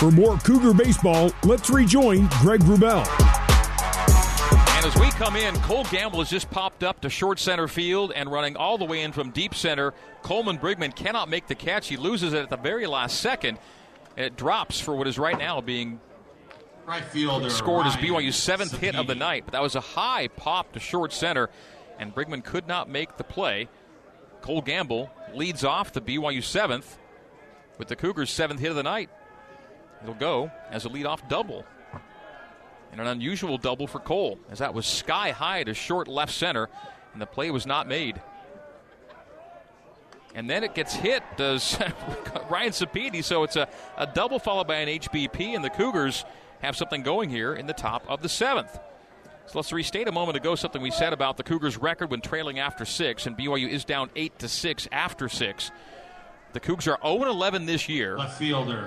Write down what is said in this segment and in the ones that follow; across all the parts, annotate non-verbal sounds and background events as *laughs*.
For more Cougar baseball, let's rejoin Greg Wrubell. And as we come in, Cole Gamble has just popped up to short center field and running all the way in from deep center. Coleman Brigman cannot make the catch. He loses it at the very last second. And it drops for what is right now being right fielder scored as BYU's seventh hit of the night. But that was a high pop to short center, and Brigman could not make the play. Cole Gamble leads off the BYU seventh with the Cougars' seventh hit of the night. It'll go as a leadoff double. And an unusual double for Cole, as that was sky high to short left center, and the play was not made. And then it gets hit, does *laughs* Ryan Sapedi. So it's a, a double followed by an HBP, and the Cougars have something going here in the top of the seventh. So let's restate a moment ago something we said about the Cougars' record when trailing after six, and BYU is down eight to six after six. The Cougs are 0 11 this year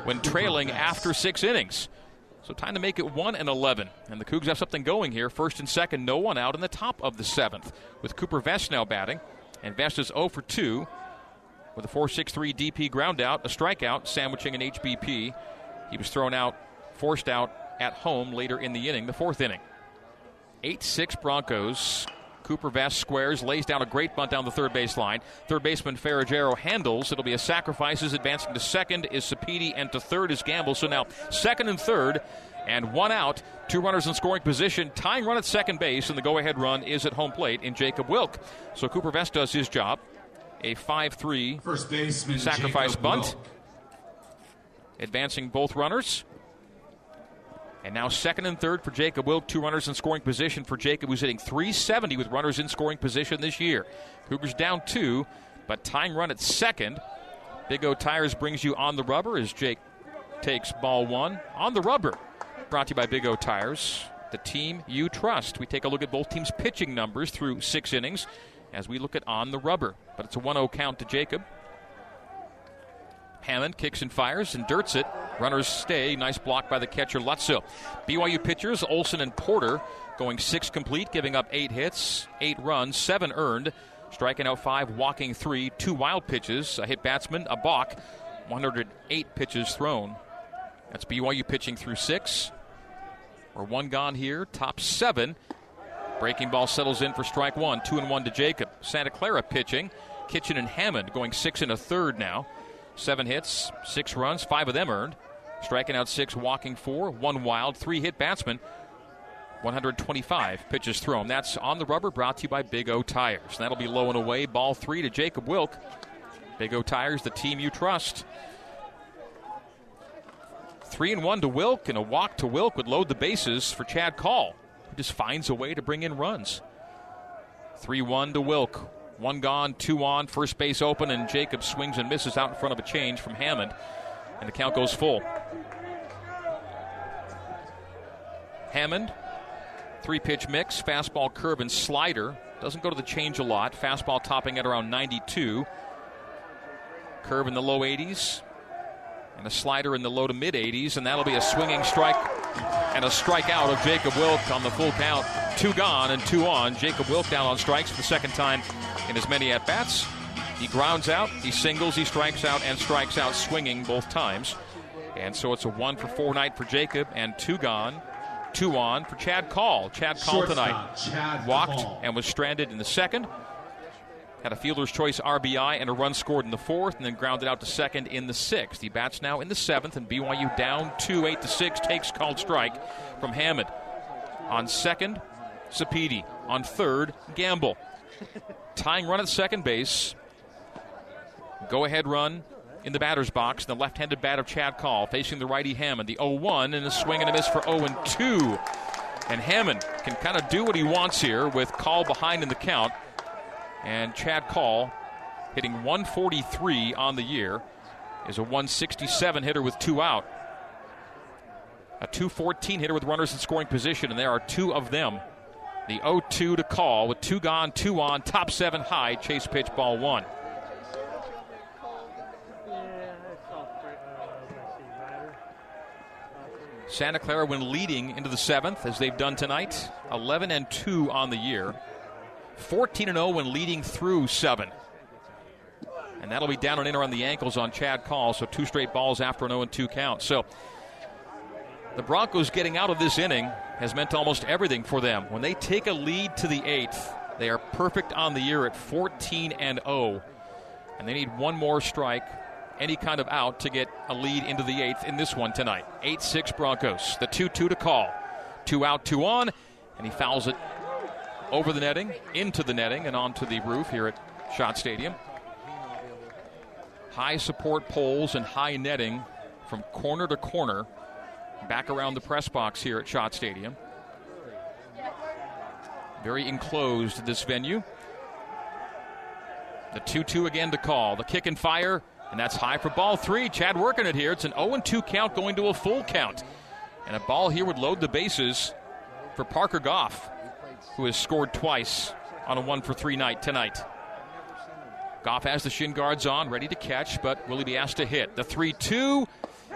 when trailing after six innings. So time to make it 1 and 11. And the Cougs have something going here. First and second, no one out in the top of the seventh, with Cooper Vest now batting. And Vest is 0 for 2 with a 4.63 DP ground out, a strikeout, sandwiching an HBP. He was thrown out, forced out at home later in the inning, the fourth inning. 8 6 Broncos. Cooper Vest squares, lays down a great bunt down the third baseline. Third baseman Ferragero handles. It'll be a sacrifices. Advancing to second is Sapedi, and to third is Gamble. So now second and third, and one out. Two runners in scoring position. Tying run at second base, and the go ahead run is at home plate in Jacob Wilk. So Cooper Vest does his job. A 5 3 First baseman sacrifice Jacob bunt. Wilk. Advancing both runners. And now second and third for Jacob Wilk, two runners in scoring position for Jacob, who's hitting 370 with runners in scoring position this year. Cougars down two, but tying run at second. Big O Tires brings you on the rubber as Jake takes ball one on the rubber. Brought to you by Big O Tires, the team you trust. We take a look at both teams' pitching numbers through six innings as we look at on the rubber. But it's a 1 0 count to Jacob. Hammond kicks and fires and dirts it. Runners stay. Nice block by the catcher Lutzo. BYU pitchers Olson and Porter going six complete, giving up eight hits, eight runs, seven earned, striking out five, walking three, two wild pitches, a hit batsman, a balk, 108 pitches thrown. That's BYU pitching through six. We're one gone here, top seven. Breaking ball settles in for strike one, two and one to Jacob. Santa Clara pitching. Kitchen and Hammond going six and a third now. Seven hits, six runs, five of them earned. Striking out six, walking four, one wild, three hit batsman. 125 pitches thrown. That's on the rubber, brought to you by Big O Tires. That'll be low and away. Ball three to Jacob Wilk. Big O Tires, the team you trust. Three and one to Wilk, and a walk to Wilk would load the bases for Chad Call, who just finds a way to bring in runs. 3 1 to Wilk. One gone, two on, first base open, and Jacob swings and misses out in front of a change from Hammond, and the count goes full. Hammond, three pitch mix, fastball, curve, and slider. Doesn't go to the change a lot. Fastball topping at around 92. Curve in the low 80s. And a slider in the low to mid 80s. And that'll be a swinging strike and a strikeout of Jacob Wilk on the full count. Two gone and two on. Jacob Wilk down on strikes for the second time in as many at bats. He grounds out, he singles, he strikes out, and strikes out swinging both times. And so it's a one for four night for Jacob, and two gone, two on for Chad Call. Chad Call tonight Chad walked Call. and was stranded in the second. Had a fielder's choice RBI and a run scored in the fourth, and then grounded out to second in the sixth. He bats now in the seventh, and BYU down two, eight to six, takes called strike from Hammond. On second, Sapedi. On third, Gamble. Tying run at second base. Go ahead run in the batter's box. The left handed bat of Chad Call facing the righty Hammond. The 0 1 and a swing and a miss for 0 2. And Hammond can kind of do what he wants here with Call behind in the count. And Chad Call hitting 143 on the year is a 167 hitter with two out. A 214 hitter with runners in scoring position, and there are two of them. The 0 2 to call with two gone, two on, top seven high, chase pitch ball one. Santa Clara when leading into the seventh, as they've done tonight, 11 and 2 on the year, 14 and 0 when leading through seven. And that'll be down and in around the ankles on Chad Call, so two straight balls after an 0 and 2 count. So The Broncos getting out of this inning has meant almost everything for them. When they take a lead to the eighth, they are perfect on the year at 14 and 0. And they need one more strike, any kind of out, to get a lead into the eighth in this one tonight. 8 6 Broncos. The 2 2 to call. Two out, two on, and he fouls it over the netting, into the netting, and onto the roof here at Schott Stadium. High support poles and high netting from corner to corner back around the press box here at Schott Stadium. Very enclosed, this venue. The 2 2 again to call. The kick and fire, and that's high for ball three. Chad working it here. It's an 0 2 count going to a full count. And a ball here would load the bases for Parker Goff, who has scored twice on a 1 for 3 night tonight. Goff has the shin guards on, ready to catch, but will he be asked to hit? The 3 2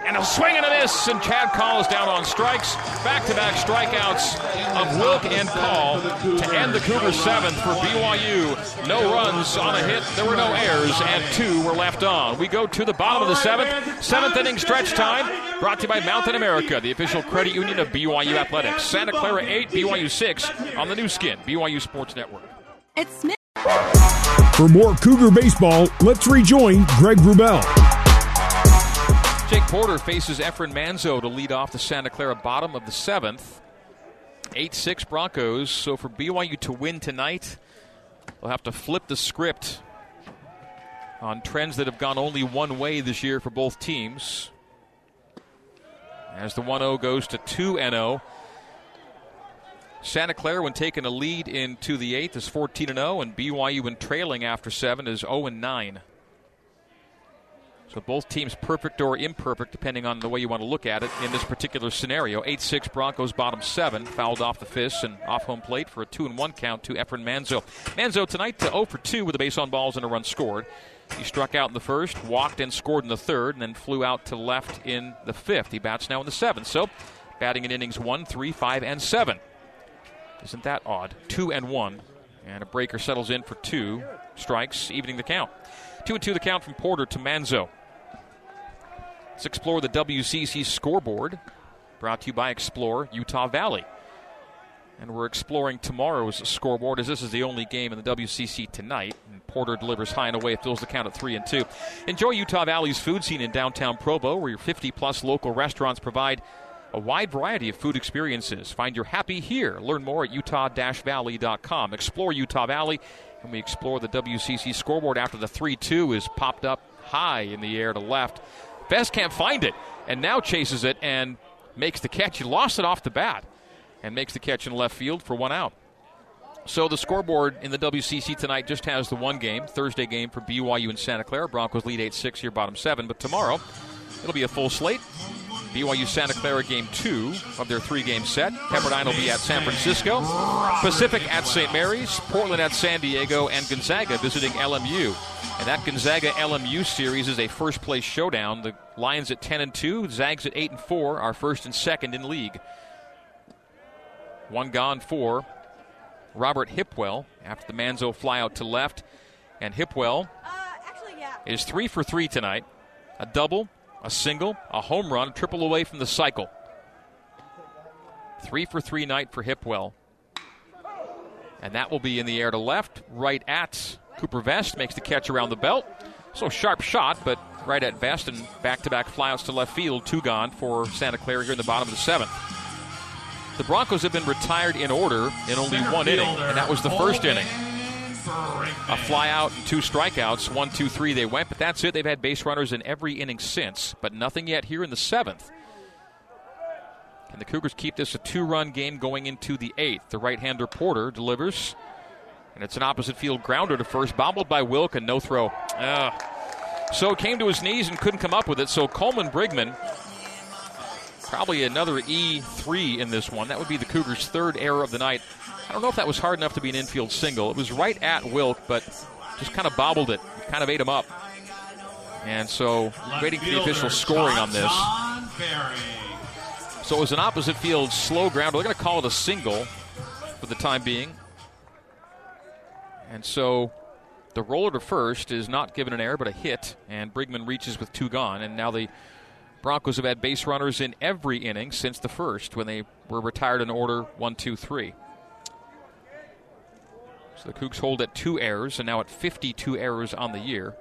and a swing and a miss, and Chad Call is down on strikes. Back to back strikeouts of Wilk and Call to end the Cougars seventh for BYU. No runs on a hit, there were no errors, and two were left on. We go to the bottom of the seventh. Seventh inning stretch time, brought to you by Mountain America, the official credit union of BYU Athletics. Santa Clara 8, BYU 6 on the Nu Skin, BYU Sports Network. It's Smith. For more Cougar baseball, let's rejoin Greg Wrubell. Porter faces Efren Manzo to lead off the Santa Clara bottom of the seventh. 8 6 Broncos. So for BYU to win tonight, they'll have to flip the script on trends that have gone only one way this year for both teams. As the 1 0 goes to 2 0. Santa Clara, when taking a lead into the eighth, is 14 0, and oh, BYU, when trailing after seven, is 0 9. So both teams perfect or imperfect, depending on the way you want to look at it in this particular scenario. 8 6 Broncos bottom seven, fouled off the fists and off home plate for a 2 and 1 count to Efren Manzo. Manzo tonight to 0 for 2 with a base on balls and a run scored. He struck out in the first, walked and scored in the third, and then flew out to left in the fifth. He bats now in the seventh. So batting in innings 1, 3, 5, and 7. Isn't that odd? 2 and 1. And a breaker settles in for two strikes, evening the count. 2 and 2 the count from Porter to Manzo. Let's explore the WCC scoreboard, brought to you by Explore Utah Valley. And we're exploring tomorrow's scoreboard as this is the only game in the WCC tonight. And Porter delivers high and away, fills the count at 3 and 2. Enjoy Utah Valley's food scene in downtown Provo, where your 50 plus local restaurants provide a wide variety of food experiences. Find your happy here. Learn more at utah valley.com. Explore Utah Valley, and we explore the WCC scoreboard after the 3 2 is popped up high in the air to left. Vest can't find it and now chases it and makes the catch. He lost it off the bat and makes the catch in left field for one out. So the scoreboard in the WCC tonight just has the one game, Thursday game for BYU and Santa Clara. Broncos lead 8 6 here, bottom seven. But tomorrow, it'll be a full slate. BYU Santa Clara game two of their three game set. Pepperdine will be at San Francisco, Pacific at St. Mary's, Portland at San Diego, and Gonzaga visiting LMU. And that Gonzaga LMU series is a first place showdown. The Lions at 10 and 2, Zags at 8 and 4 are first and second in league. One gone for Robert Hipwell after the Manzo flyout to left. And Hipwell Uh, actually, yeah. is three for three tonight. A double, a single, a home run, a triple away from the cycle. Three for three night for Hipwell. And that will be in the air to left, right at Cooper Vest, makes the catch around the belt. So sharp shot, but right at Vest and back to back flyouts to left field, two gone for Santa Clara here in the bottom of the seventh. The Broncos have been retired in order in only one inning, and that was the first inning. A fly out and two strikeouts. One, two, three, they went, but that's it. They've had base runners in every inning since, but nothing yet here in the seventh. Can the Cougars keep this a two run game going into the eighth? The right hander Porter delivers, and it's an opposite field grounder to first, bobbled by Wilk, and no throw. Ah. So came to his knees and couldn't come up with it. So Coleman Brigman, probably another E3 in this one. That would be the Cougars' third error of the night. I don't know if that was hard enough to be an infield single. It was right at Wilk, but just kind of bobbled it, kind of ate him up. And so, waiting for the official scoring on this. So it was an opposite field slow ground. They're going to call it a single for the time being. And so the roller to first is not given an error, but a hit. And Brigman reaches with two gone. And now the Broncos have had base runners in every inning since the first when they were retired in order one, two, three. So the Cougs hold at two errors and now at 52 errors on the year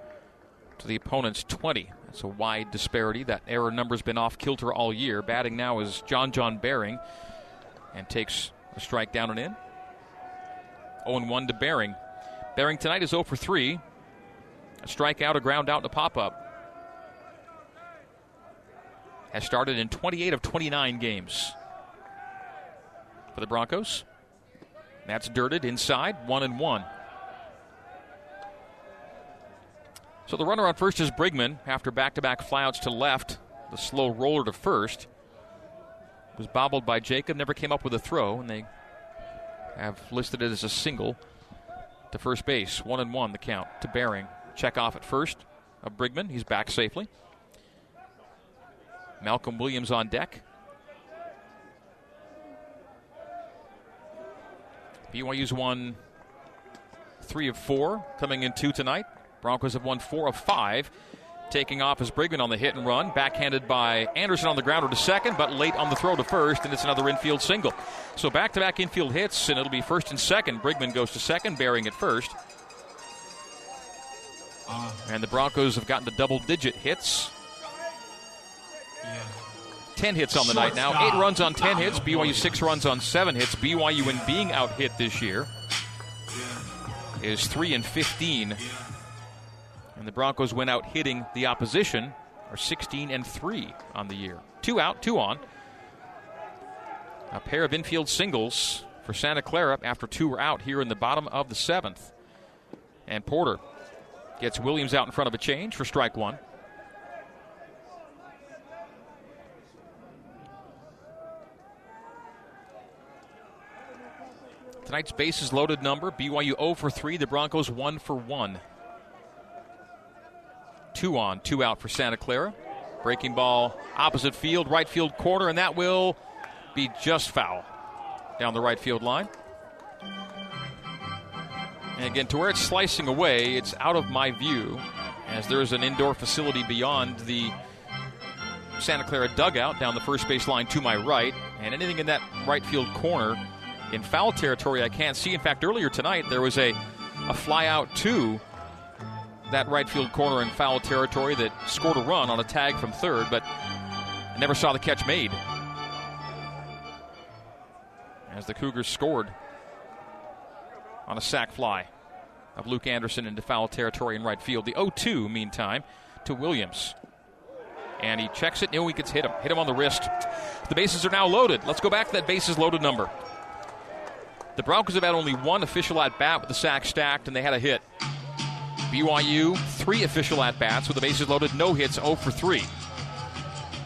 to the opponent's 20. That's a wide disparity. That error number's been off kilter all year. Batting now is John John Baring and takes a strike down and in. 0 1 to Baring. Baring tonight is 0 for 3. A strikeout, a ground out, and a pop up. Has started in 28 of 29 games for the Broncos. That's dirted inside, 1 and 1. So the runner on first is Brigman after back to back flyouts to left. The slow roller to first was bobbled by Jacob, never came up with a throw, and they have listed it as a single to first base. One and one the count to Baring. Check off at first of Brigman. He's back safely. Malcolm Williams on deck. BYU's won three of four, coming in two tonight. Broncos have won four of five. Taking off is Brigman on the hit and run. Backhanded by Anderson on the grounder to second, but late on the throw to first, and it's another infield single. So back to back infield hits, and it'll be first and second. Brigman goes to second, Baring at first. And the Broncos have gotten to double digit hits. Yeah. 10 hits on the night now. Eight runs on 10 hits. BYU six runs on seven hits. BYU, in being out hit this year, is 3 and 15. And the Broncos went out hitting the opposition, are 16 and 3 on the year. Two out, two on. A pair of infield singles for Santa Clara after two were out here in the bottom of the seventh. And Porter gets Williams out in front of a change for strike one. Tonight's bases loaded number BYU 0 for 3, the Broncos 1 for 1. Two on, two out for Santa Clara. Breaking ball opposite field, right field corner, and that will be just foul down the right field line. And again, to where it's slicing away, it's out of my view, as there is an indoor facility beyond the Santa Clara dugout down the first base line to my right, and anything in that right field corner in foul territory I can't see. In fact, earlier tonight there was a, a fly out to that right field corner in foul territory that scored a run on a tag from third, but I never saw the catch made. As the Cougars scored on a sac fly of Luke Anderson into foul territory in right field. The 0 2, meantime, to Williams. And he checks it. He gets hit him. Hit him on the wrist. The bases are now loaded. Let's go back to that bases loaded number. The Broncos have had only one official at bat with the sack stacked, and they had a hit. BYU, three official at bats with the bases loaded, no hits, 0 for 3.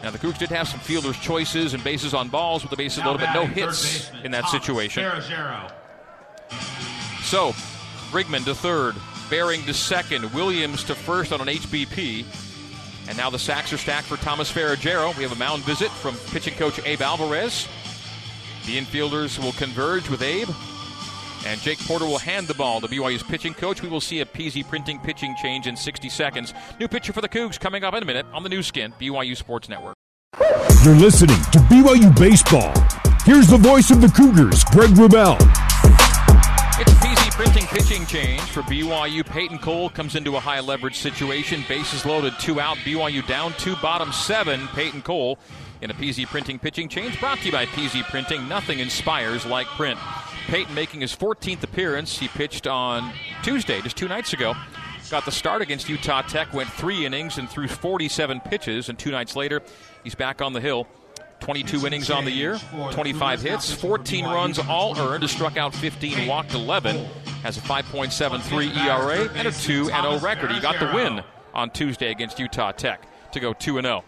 Now, the Cougs did have some fielders' choices and bases on balls with the bases loaded, but no hits baseman, in that Thomas situation. Ferragero. So, Brigman to third, Baring to second, Williams to first on an HBP. And now the sacks are stacked for Thomas Ferragero. We have a mound visit from pitching coach Abe Alvarez. The infielders will converge with Abe. And Jake Porter will hand the ball to BYU's pitching coach. We will see a PZ printing pitching change in 60 seconds. New pitcher for the Cougs coming up in a minute on the Nu Skin, BYU Sports Network. You're listening to BYU Baseball. Here's the voice of the Cougars, Greg Wrubell. Pitching change for BYU. Peyton Cole comes into a high leverage situation. Bases loaded, two out. BYU down two, bottom seven. Peyton Cole in a PZ printing pitching change brought to you by PZ Printing. Nothing inspires like print. Peyton making his 14th appearance. He pitched on Tuesday, just two nights ago. Got the start against Utah Tech, went three innings and threw 47 pitches, and two nights later, he's back on the hill. 22 innings on the year, 25 hits, 14 runs all earned, struck out 15, walked 11, has a 5.73 ERA, and a 2 0 record. He got the win on Tuesday against Utah Tech to go 2 0.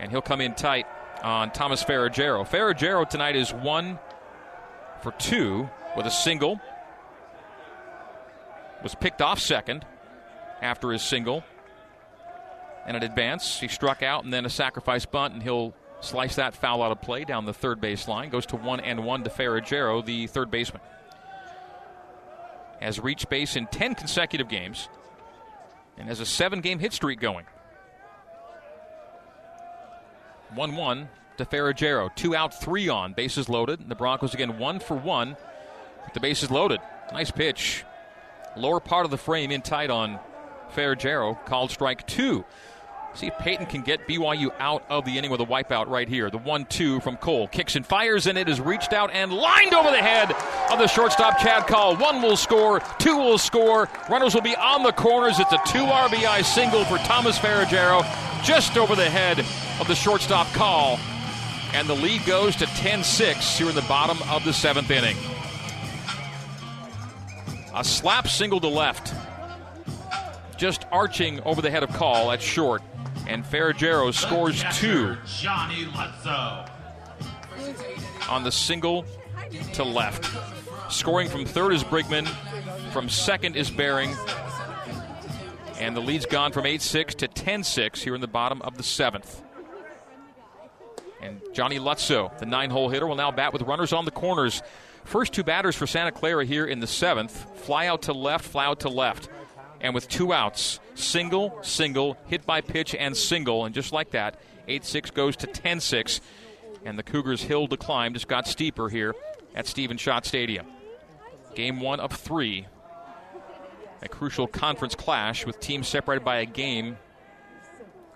And he'll come in tight on Thomas Ferragero. Ferragero tonight is 1 for 2 with a single. Was picked off second after his single. And an advance. He struck out and then a sacrifice bunt, and he'll slice that foul out of play down the third base line. Goes to one and one to Ferragero, the third baseman. Has reached base in 10 consecutive games and has a seven game hit streak going. 1 1 to Ferragero. Two out, three on. Bases loaded. And the Broncos again one for one the bases loaded. Nice pitch. Lower part of the frame in tight on Ferragero. Called strike two. See if Peyton can get BYU out of the inning with a wipeout right here. The 1 2 from Cole. Kicks and fires, and it is reached out and lined over the head of the shortstop, Chad Call. One will score, two will score. Runners will be on the corners. It's a two RBI single for Thomas Ferragero, just over the head of the shortstop, Call. And the lead goes to 10 6 here in the bottom of the seventh inning. A slap single to left. Just arching over the head of Call at short and Ferragero scores two. Johnny Lutzo. On the single to left. Scoring from third is Brigman. From second is Baring, And the lead's gone from 8 6 to 10 6 here in the bottom of the seventh. And Johnny Lutzo, the nine hole hitter, will now bat with runners on the corners. First two batters for Santa Clara here in the seventh. Fly out to left, fly out to left. And with two outs, single, single, hit by pitch, and single. And just like that, 8 6 goes to 10 6. And the Cougars' hill to climb just got steeper here at Stephen Schott Stadium. Game one of three. A crucial conference clash with teams separated by a game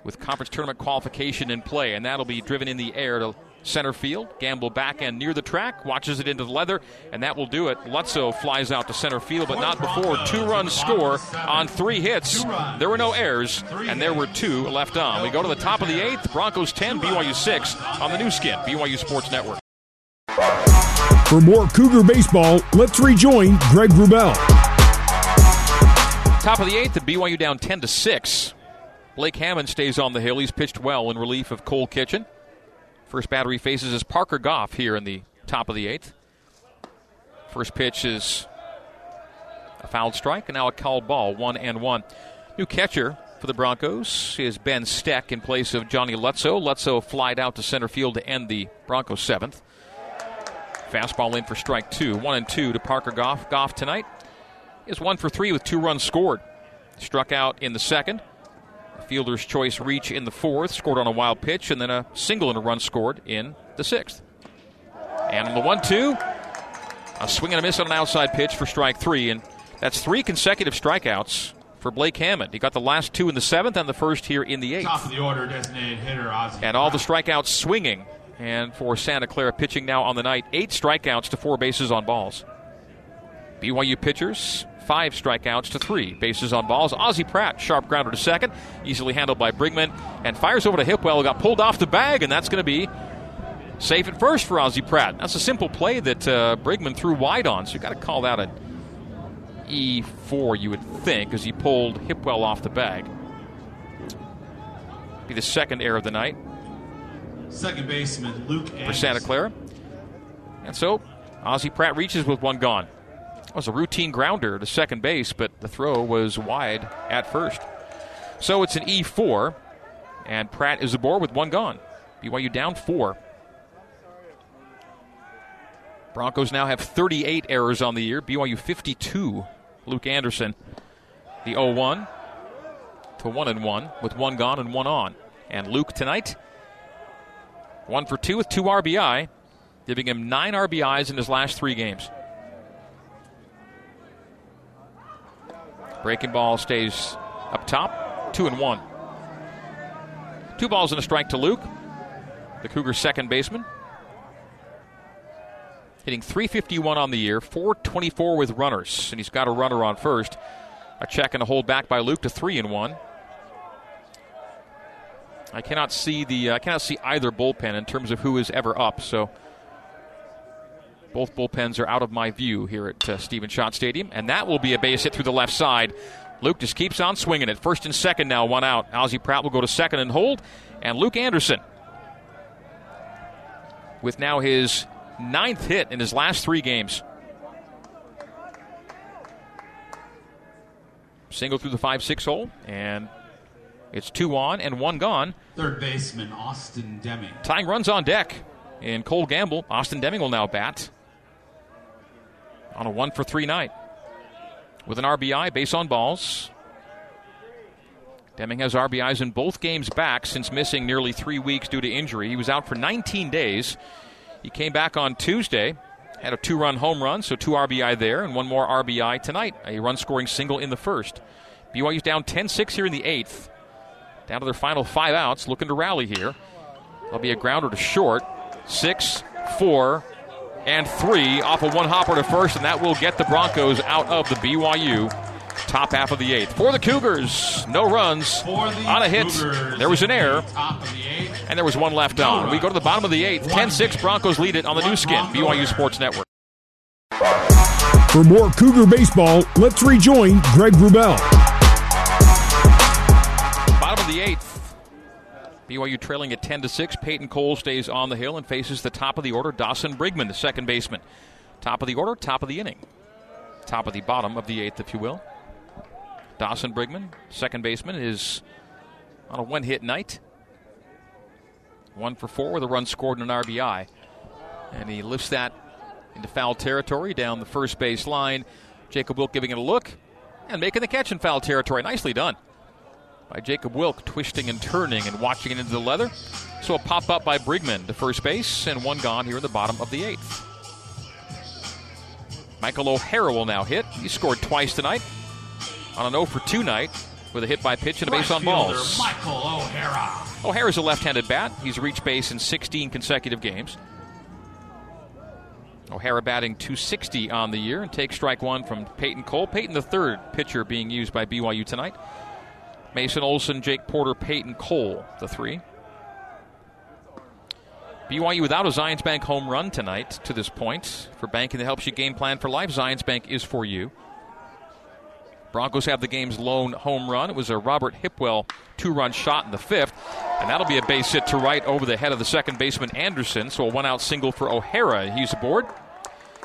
with conference tournament qualification in play. And that'll be driven in the air to center field. Gamble back and near the track, watches it into the leather, and that will do it. Lutzo flies out to center field, but not before two runs score on three hits. There were no errors, and there were two left on. We go to the top of the eighth. Broncos 10, BYU 6 on the Nu Skin, BYU Sports Network. For more Cougar baseball, let's rejoin Greg Wrubell. Top of the eighth, and BYU down 10 to 6. Blake Hammond stays on the hill. He's pitched well in relief of Cole Kitchen. First battery faces is Parker Goff here in the top of the eighth. First pitch is a fouled strike, and now a called ball, one and one. New catcher for the Broncos is Ben Steck in place of Johnny Lutzo. Lutzo flied out to center field to end the Broncos seventh. Fastball in for strike two. One and two to Parker Goff. Goff tonight is one for three with two runs scored. Struck out in the second. Fielder's choice reach in the fourth, scored on a wild pitch, and then a single and a run scored in the sixth. And on the one two, a swing and a miss on an outside pitch for strike three, and that's three consecutive strikeouts for Blake Hammond. He got the last two in the seventh and the first here in the eighth. Top of the order, designated hitter Ozzie. And all the strikeouts swinging. And for Santa Clara pitching now on the night, eight strikeouts to four bases on balls. BYU pitchers five strikeouts to three. Bases on balls. Ozzie Pratt, sharp grounder to second, easily handled by Brigman, and fires over to Hipwell, got pulled off the bag, and that's going to be safe at first for Ozzie Pratt. That's a simple play that uh, Brigman threw wide on, so you got to call that an E4, you would think, as he pulled Hipwell off the bag. Be the second error of the night. Second baseman Luke for Santa Clara. And so Ozzie Pratt reaches with one gone. It was a routine grounder to second base, but the throw was wide at first. So it's an E4, and Pratt is aboard with one gone. BYU down four. Broncos now have 38 errors on the year. BYU 52. Luke Anderson, the 0 1 to 1 and 1 with one gone and one on. And Luke tonight, one for two with two RBI, giving him nine RBIs in his last three games. Breaking ball stays up top. Two and one. Two balls and a strike to Luke, the Cougars' second baseman. Hitting 351 on the year, 424 with runners, and he's got a runner on first. A check and a hold back by Luke to three and one. I cannot see the uh, I cannot see either bullpen in terms of who is ever up. So both bullpens are out of my view here at uh, Stephen Schott Stadium, and that will be a base hit through the left side. Luke just keeps on swinging it. First and second now, one out. Ozzie Pratt will go to second and hold, and Luke Anderson with now his ninth hit in his last three games. Single through the 5 6 hole, and it's two on and one gone. Third baseman Austin Deming. Tying runs on deck in Cole Gamble. Austin Deming will now bat on a one for three night with an RBI, base on balls. Deming has RBIs in both games back since missing nearly three weeks due to injury. He was out for 19 days. He came back on Tuesday, had a two run home run, so two RBI there, and one more RBI tonight. A run scoring single in the first. BYU's down 10 6 here in the eighth. Down to their final five outs, looking to rally here. There'll be a grounder to short. Six, four, and three off of one hopper to first, and that will get the Broncos out of the BYU top half of the eighth. For the Cougars, no runs on a hit. Cougars there was an in error, the and there was one left on. We go to the bottom of the eighth. 10 6, Broncos lead it on the Nu Skin, BYU Sports Network. For more Cougar baseball, let's rejoin Greg Wrubell. Bottom of the eighth. BYU trailing at 10 to 6. Peyton Cole stays on the hill and faces the top of the order, Dawson Brigman, the second baseman. Top of the order, top of the inning. Top of the bottom of the eighth, if you will. Dawson Brigman, second baseman, is on a one hit night. One for four with a run scored and an RBI. And he lifts that into foul territory down the first base line. Jacob Wilk giving it a look and making the catch in foul territory. Nicely done by Jacob Wilk, twisting and turning and watching it into the leather. So a pop up by Brigman to first base, and one gone here in the bottom of the eighth. Michael O'Hara will now hit. He scored twice tonight on an 0 for 2 night with a hit by pitch and a base on balls. Michael O'Hara. O'Hara's a left handed bat. He's reached base in 16 consecutive games. O'Hara batting 260 on the year and takes strike one from Peyton Cole. Peyton, the third pitcher being used by BYU tonight. Mason Olson, Jake Porter, Peyton Cole, the three. BYU without a Zions Bank home run tonight to this point. For banking that helps you game plan for life, Zions Bank is for you. Broncos have the game's lone home run. It was a Robert Hipwell two run shot in the fifth, and that'll be a base hit to right over the head of the second baseman Anderson. So a one out single for O'Hara. He's aboard.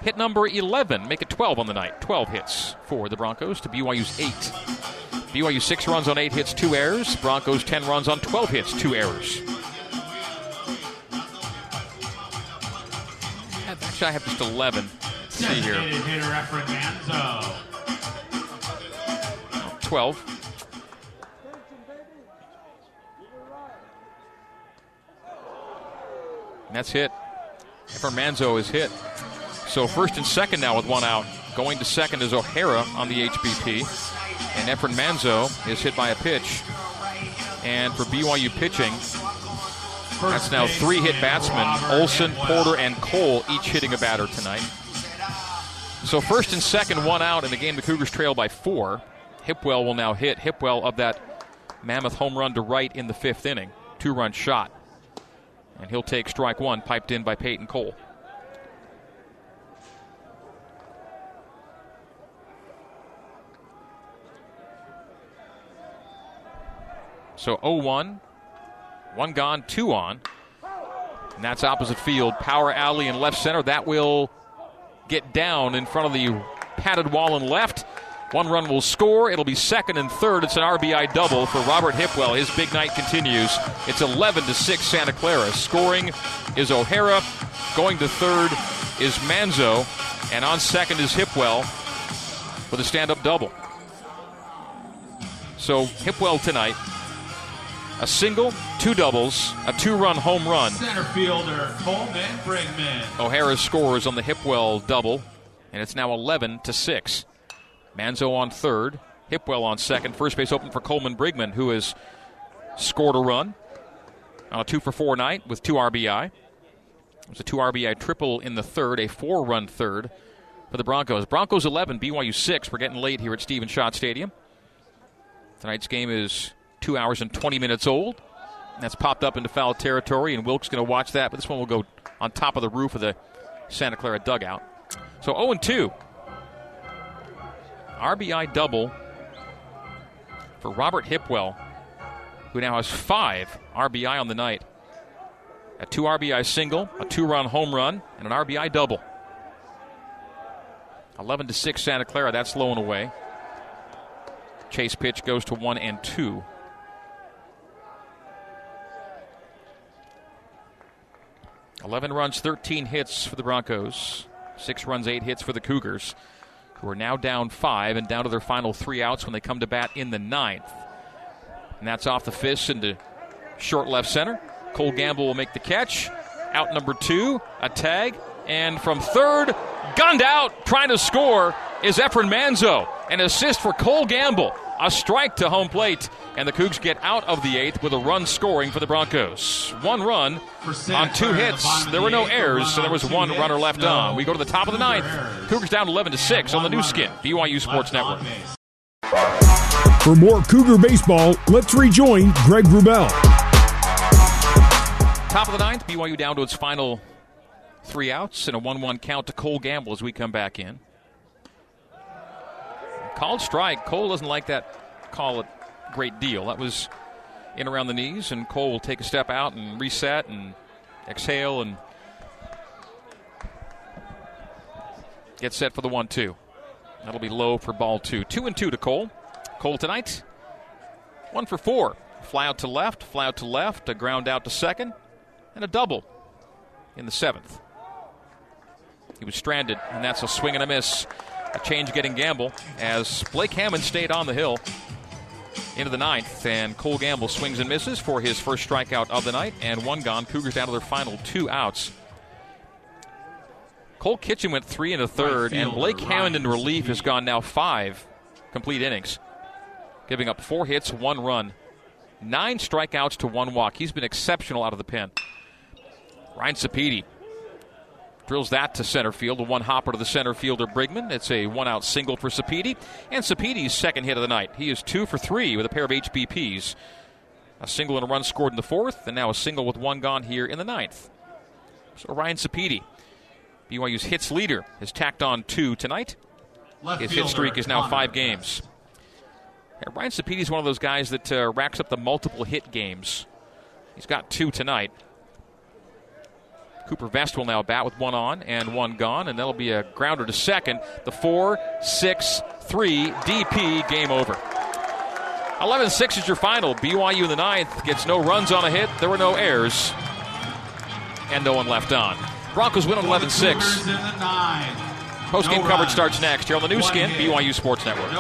Hit number 11, make it 12 on the night. 12 hits for the Broncos to BYU's 8. BYU 6 runs on 8 hits, 2 errors. Broncos 10 runs on 12 hits, 2 errors. Actually, I have just 11. Let's see here. Designated hitter Efren Manzo. 12. And that's hit. Manzo is hit. So first and second now with one out. Going to second is O'Hara on the HBP. And Efren Manzo is hit by a pitch. And for BYU pitching, that's now three hit batsmen. Olson, Porter, and Cole each hitting a batter tonight. So first and second, one out in the game. The Cougars trail by four. Hipwell will now hit. Hipwell of that mammoth home run to right in the fifth inning. Two run shot. And he'll take strike one, piped in by Peyton Cole. So 0 1, one gone, two on. And that's opposite field. Power alley in left center. That will get down in front of the padded wall in left. One run will score. It'll be second and third. It's an RBI double for Robert Hipwell. His big night continues. It's 11 to 6 Santa Clara. Scoring is O'Hara. Going to third is Manzo. And on second is Hipwell with a stand up double. So Hipwell tonight. A single, two doubles, a two run home run. Center fielder Coleman Brigman. O'Hara scores on the Hipwell double, and it's now 11 to 6. Manzo on third, Hipwell on second. First base open for Coleman Brigman, who has scored a run on a two for four night with two RBI. It was a two RBI triple in the third, a four run third for the Broncos. Broncos 11, BYU 6. We're getting late here at Stephen Schott Stadium. Tonight's game is two hours and 20 minutes old. That's popped up into foul territory, and Wilk's going to watch that, but this one will go on top of the roof of the Santa Clara dugout. So 0 2. RBI double for Robert Hipwell, who now has five RBI on the night. A two RBI single, a two run home run, and an RBI double. 11 to 6 Santa Clara, that's low and away. Chase pitch goes to 1 and 2. Eleven runs, thirteen hits for the Broncos. Six runs, eight hits for the Cougars, who are now down five and down to their final three outs when they come to bat in the ninth. And that's off the fist into short left center. Cole Gamble will make the catch. Out number two, a tag. And from third, gunned out, trying to score, is Efren Manzo. An assist for Cole Gamble. A strike to home plate. And the Cougs get out of the eighth with a run scoring for the Broncos. One run on two hits. There were no errors, so there was one runner left on. We go to the top of the ninth. Cougars down 11 to 6 on the Nu Skin, BYU Sports Network. For more Cougar baseball, let's rejoin Greg Wrubell. Top of the ninth, BYU down to its final three outs and a 1 1 count to Cole Gamble as we come back in. Called strike. Cole doesn't like that call a great deal. That was in around the knees, and Cole will take a step out and reset and exhale and get set for the 1 2. That'll be low for ball two. Two and two to Cole. Cole tonight, one for four. Fly out to left, fly out to left, a ground out to second, and a double in the seventh. He was stranded, and that's a swing and a miss. A change getting Gamble as Blake Hammond stayed on the hill into the ninth, and Cole Gamble swings and misses for his first strikeout of the night, and one gone. Cougars down to their final two outs. Cole Kitchen went three and a third, and Blake Hammond in relief has gone now five complete innings, giving up four hits, one run, nine strikeouts to one walk. He's been exceptional out of the pen. Ryan Sapedi drills that to center field. A one hopper to the center fielder Brigman. It's a one out single for Sapedi. And Sapedi's second hit of the night. He is two for three with a pair of HBPs. A single and a run scored in the fourth, and now a single with one gone here in the ninth. So Ryan Sapedi, BYU's hits leader, has tacked on two tonight. Left His hit streak is now Connor five games. Ryan Sapedi is one of those guys that uh, racks up the multiple hit games. He's got two tonight. Cooper Vest will now bat with one on and one gone, and that'll be a grounder to second. The 4 6 3 DP game over. 11 6 is your final. BYU in the ninth gets no runs on a hit. There were no errors, and no one left on. Broncos win on 11 6. Cougars in the nine. Post game No coverage starts next here on the Nu Skin. BYU Sports Network.